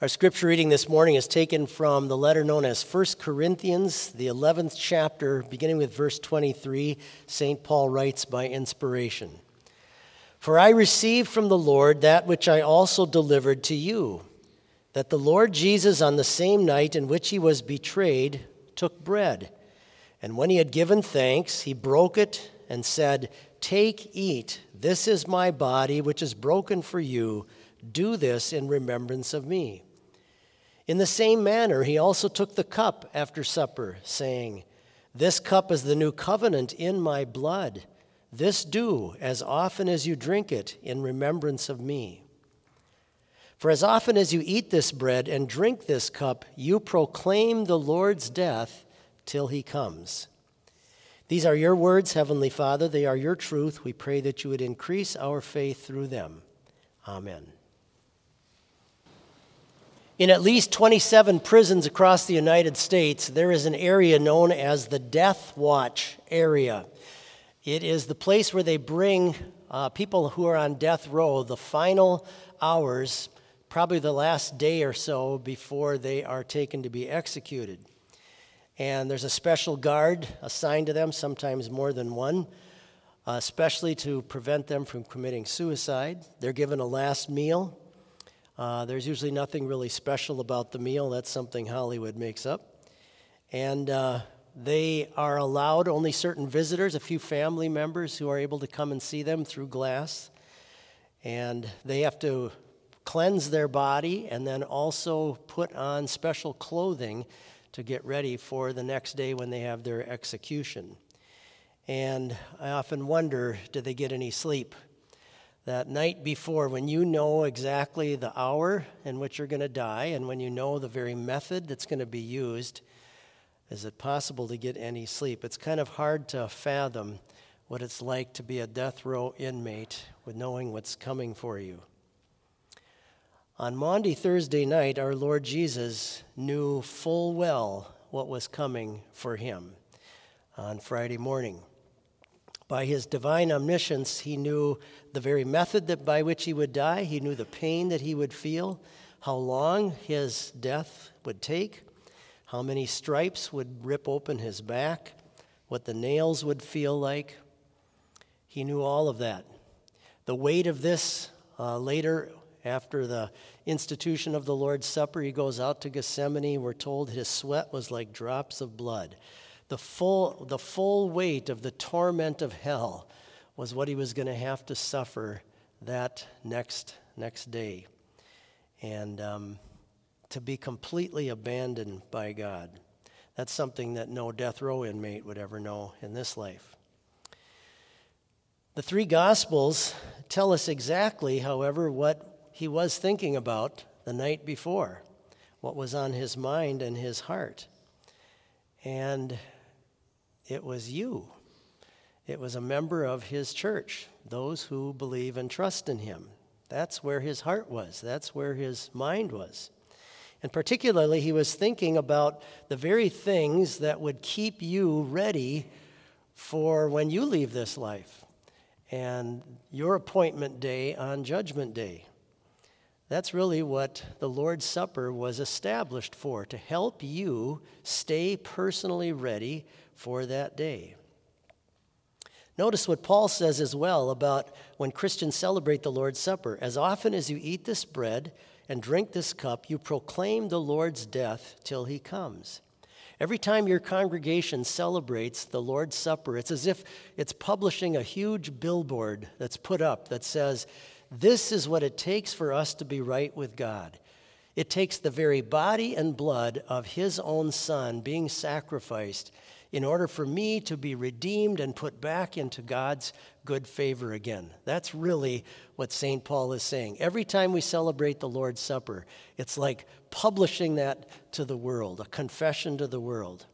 Our scripture reading this morning is taken from the letter known as 1 Corinthians, the 11th chapter, beginning with verse 23. St. Paul writes by inspiration For I received from the Lord that which I also delivered to you, that the Lord Jesus, on the same night in which he was betrayed, took bread. And when he had given thanks, he broke it and said, Take, eat, this is my body, which is broken for you. Do this in remembrance of me. In the same manner, he also took the cup after supper, saying, This cup is the new covenant in my blood. This do as often as you drink it in remembrance of me. For as often as you eat this bread and drink this cup, you proclaim the Lord's death till he comes. These are your words, Heavenly Father. They are your truth. We pray that you would increase our faith through them. Amen. In at least 27 prisons across the United States, there is an area known as the Death Watch area. It is the place where they bring uh, people who are on death row the final hours, probably the last day or so before they are taken to be executed. And there's a special guard assigned to them, sometimes more than one, especially to prevent them from committing suicide. They're given a last meal uh, there's usually nothing really special about the meal. That's something Hollywood makes up. And uh, they are allowed only certain visitors, a few family members who are able to come and see them through glass. And they have to cleanse their body and then also put on special clothing to get ready for the next day when they have their execution. And I often wonder do they get any sleep? That night before, when you know exactly the hour in which you're going to die and when you know the very method that's going to be used, is it possible to get any sleep? It's kind of hard to fathom what it's like to be a death row inmate with knowing what's coming for you. On Maundy Thursday night, our Lord Jesus knew full well what was coming for him on Friday morning. By his divine omniscience, he knew the very method that by which he would die, he knew the pain that he would feel, how long his death would take, how many stripes would rip open his back, what the nails would feel like. He knew all of that. The weight of this uh, later, after the institution of the Lord's Supper, he goes out to Gethsemane. We're told his sweat was like drops of blood. The full, the full weight of the torment of hell was what he was going to have to suffer that next, next day. And um, to be completely abandoned by God. That's something that no death row inmate would ever know in this life. The three Gospels tell us exactly, however, what he was thinking about the night before, what was on his mind and his heart. And it was you. It was a member of his church, those who believe and trust in him. That's where his heart was, that's where his mind was. And particularly, he was thinking about the very things that would keep you ready for when you leave this life and your appointment day on Judgment Day. That's really what the Lord's Supper was established for to help you stay personally ready for that day. Notice what Paul says as well about when Christians celebrate the Lord's Supper. As often as you eat this bread and drink this cup, you proclaim the Lord's death till he comes. Every time your congregation celebrates the Lord's Supper, it's as if it's publishing a huge billboard that's put up that says, This is what it takes for us to be right with God. It takes the very body and blood of His own Son being sacrificed in order for me to be redeemed and put back into God's good favor again. That's really what St. Paul is saying. Every time we celebrate the Lord's Supper, it's like publishing that to the world, a confession to the world.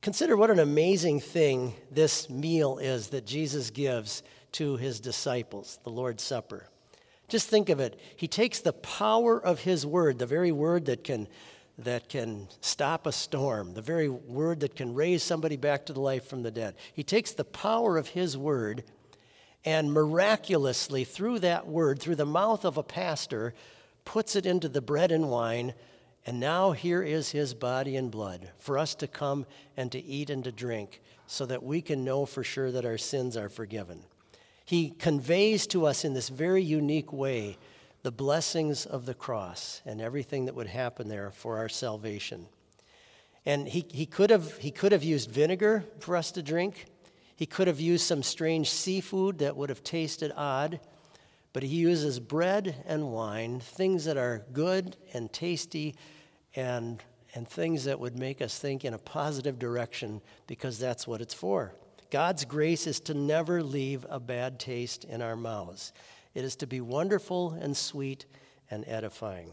Consider what an amazing thing this meal is that Jesus gives to his disciples, the Lord's Supper. Just think of it. He takes the power of his word, the very word that can that can stop a storm, the very word that can raise somebody back to the life from the dead. He takes the power of his word and miraculously, through that word, through the mouth of a pastor, puts it into the bread and wine, and now here is his body and blood for us to come and to eat and to drink so that we can know for sure that our sins are forgiven. He conveys to us in this very unique way the blessings of the cross and everything that would happen there for our salvation. And he, he, could have, he could have used vinegar for us to drink. He could have used some strange seafood that would have tasted odd. But he uses bread and wine, things that are good and tasty and, and things that would make us think in a positive direction because that's what it's for. God's grace is to never leave a bad taste in our mouths. It is to be wonderful and sweet and edifying.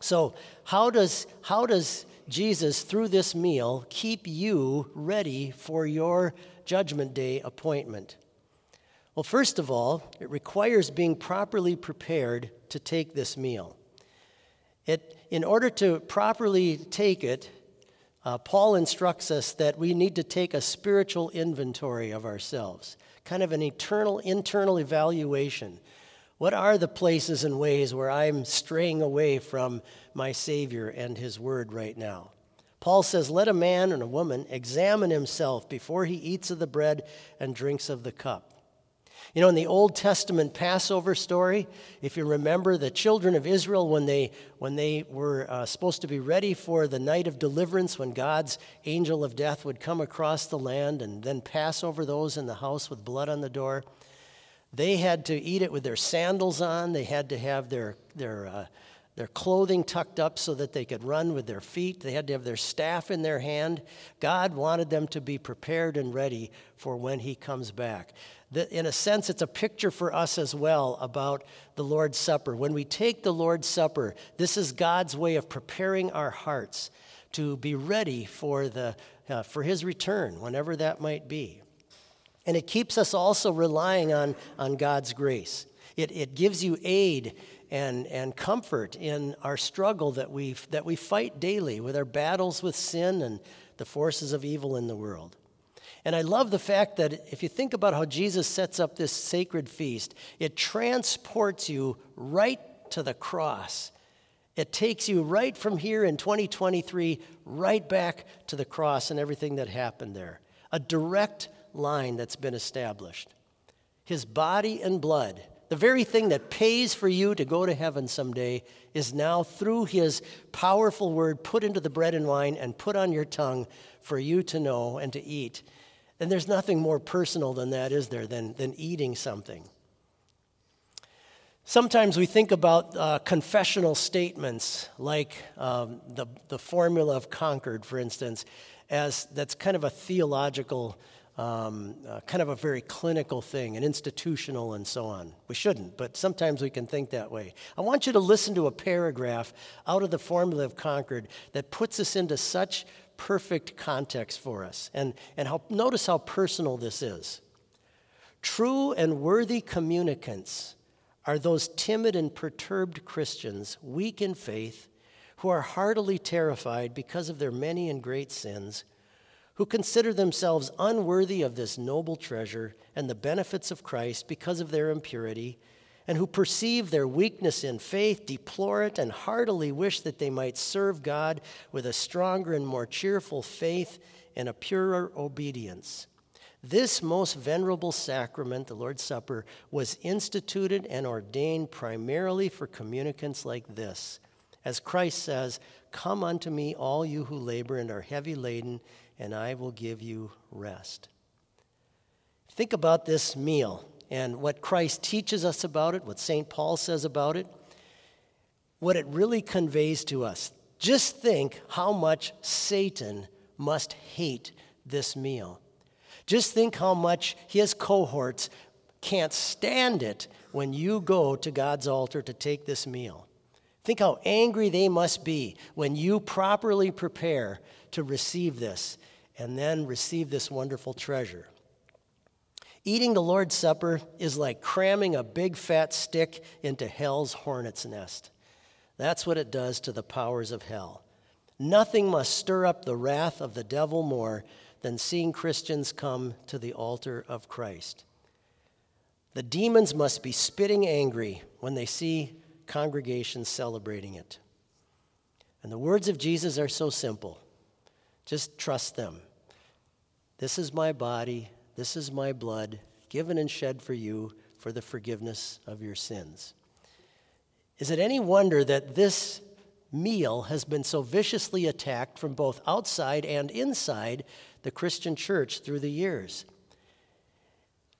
So, how does, how does Jesus, through this meal, keep you ready for your Judgment Day appointment? Well, first of all, it requires being properly prepared to take this meal. It, in order to properly take it, uh, Paul instructs us that we need to take a spiritual inventory of ourselves, kind of an eternal internal evaluation. What are the places and ways where I'm straying away from my Savior and His Word right now? Paul says, Let a man and a woman examine himself before he eats of the bread and drinks of the cup. You know, in the Old Testament Passover story, if you remember the children of Israel, when they, when they were uh, supposed to be ready for the night of deliverance, when God's angel of death would come across the land and then pass over those in the house with blood on the door, they had to eat it with their sandals on. They had to have their, their, uh, their clothing tucked up so that they could run with their feet. They had to have their staff in their hand. God wanted them to be prepared and ready for when He comes back in a sense, it's a picture for us as well about the Lord's Supper. When we take the Lord's Supper, this is God's way of preparing our hearts to be ready for, the, uh, for His return, whenever that might be. And it keeps us also relying on, on God's grace. It, it gives you aid and, and comfort in our struggle that we, that we fight daily with our battles with sin and the forces of evil in the world. And I love the fact that if you think about how Jesus sets up this sacred feast, it transports you right to the cross. It takes you right from here in 2023 right back to the cross and everything that happened there. A direct line that's been established. His body and blood, the very thing that pays for you to go to heaven someday, is now through his powerful word put into the bread and wine and put on your tongue for you to know and to eat. And there's nothing more personal than that, is there, than, than eating something? Sometimes we think about uh, confessional statements like um, the, the formula of Concord, for instance, as that's kind of a theological, um, uh, kind of a very clinical thing, an institutional and so on. We shouldn't, but sometimes we can think that way. I want you to listen to a paragraph out of the formula of Concord that puts us into such perfect context for us. And, and how, notice how personal this is. True and worthy communicants are those timid and perturbed Christians, weak in faith, who are heartily terrified because of their many and great sins, who consider themselves unworthy of this noble treasure and the benefits of Christ because of their impurity and who perceive their weakness in faith, deplore it, and heartily wish that they might serve God with a stronger and more cheerful faith and a purer obedience. This most venerable sacrament, the Lord's Supper, was instituted and ordained primarily for communicants like this. As Christ says, Come unto me, all you who labor and are heavy laden, and I will give you rest. Think about this meal and what Christ teaches us about it, what St. Paul says about it, what it really conveys to us. Just think how much Satan must hate this meal. Just think how much his cohorts can't stand it when you go to God's altar to take this meal. Think how angry they must be when you properly prepare to receive this and then receive this wonderful treasure. Eating the Lord's Supper is like cramming a big fat stick into hell's hornet's nest. That's what it does to the powers of hell. Nothing must stir up the wrath of the devil more than seeing Christians come to the altar of Christ. The demons must be spitting angry when they see congregations celebrating it. And the words of Jesus are so simple. Just trust them. This is my body, this is my blood, given and shed for you for the forgiveness of your sins. Is it any wonder that this meal has been so viciously attacked from both outside and inside the Christian church through the years?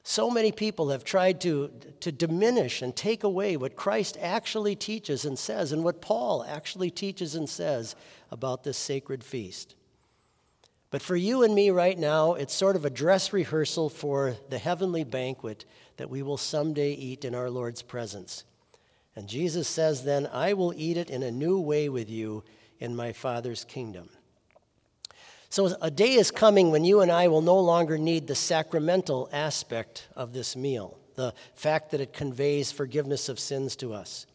So many people have tried to, to diminish and take away what Christ actually teaches and says, and what Paul actually teaches and says about this sacred feast. But for you and me right now, it's sort of a dress rehearsal for the heavenly banquet that we will someday eat in our Lord's presence. And Jesus says, Then I will eat it in a new way with you in my Father's kingdom. So a day is coming when you and I will no longer need the sacramental aspect of this meal, the fact that it conveys forgiveness of sins to us.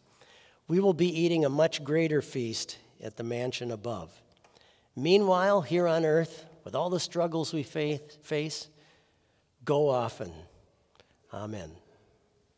We will be eating a much greater feast at the mansion above. Meanwhile, here on earth, with all the struggles we face, go often. Amen.